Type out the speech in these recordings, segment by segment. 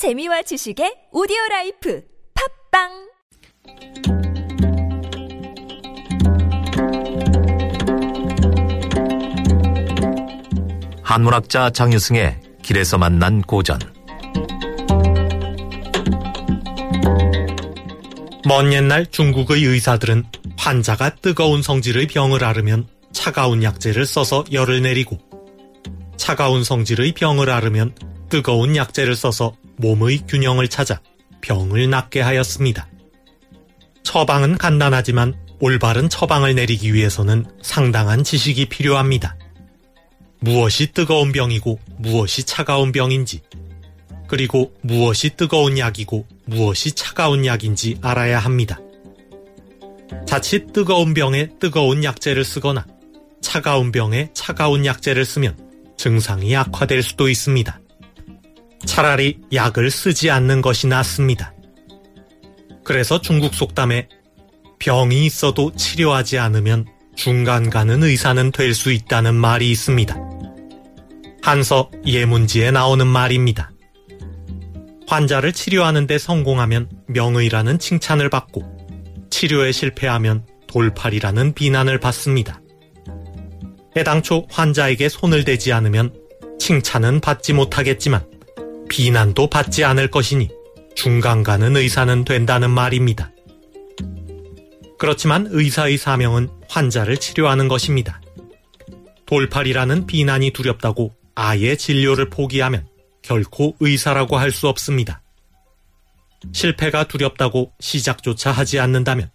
재미와 지식의 오디오 라이프 팟빵! 한문학자 장유승의 길에서 만난 고전. 먼 옛날 중국의 의사들은 환자가 뜨거운 성질의 병을 앓으면 차가운 약재를 써서 열을 내리고 차가운 성질의 병을 앓으면 뜨거운 약재를 써서 몸의 균형을 찾아 병을 낫게 하였습니다. 처방은 간단하지만 올바른 처방을 내리기 위해서는 상당한 지식이 필요합니다. 무엇이 뜨거운 병이고 무엇이 차가운 병인지, 그리고 무엇이 뜨거운 약이고 무엇이 차가운 약인지 알아야 합니다. 자칫 뜨거운 병에 뜨거운 약재를 쓰거나 차가운 병에 차가운 약재를 쓰면 증상이 악화될 수도 있습니다. 차라리 약을 쓰지 않는 것이 낫습니다. 그래서 중국 속담에 병이 있어도 치료하지 않으면 중간 가는 의사는 될 수 있다는 말이 있습니다. 한서 예문지에 나오는 말입니다. 환자를 치료하는데 성공하면 명의라는 칭찬을 받고 치료에 실패하면 돌팔이라는 비난을 받습니다. 애당초 환자에게 손을 대지 않으면 칭찬은 받지 못하겠지만 비난도 받지 않을 것이니 중간 가는 의사는 된다는 말입니다. 그렇지만 의사의 사명은 환자를 치료하는 것입니다. 돌팔이라는 비난이 두렵다고 아예 진료를 포기하면 결코 의사라고 할 수 없습니다. 실패가 두렵다고 시작조차 하지 않는다면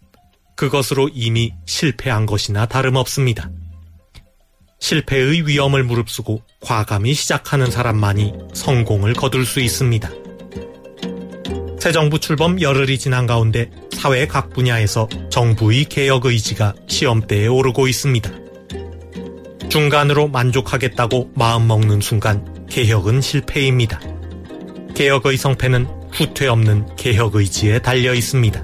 그것으로 이미 실패한 것이나 다름없습니다. 실패의 위험을 무릅쓰고 과감히 시작하는 사람만이 성공을 거둘 수 있습니다. 새 정부 출범 열흘이 지난 가운데 사회 각 분야에서 정부의 개혁 의지가 시험대에 오르고 있습니다. 중간으로 만족하겠다고 마음먹는 순간 개혁은 실패입니다. 개혁의 성패는 후퇴 없는 개혁 의지에 달려 있습니다.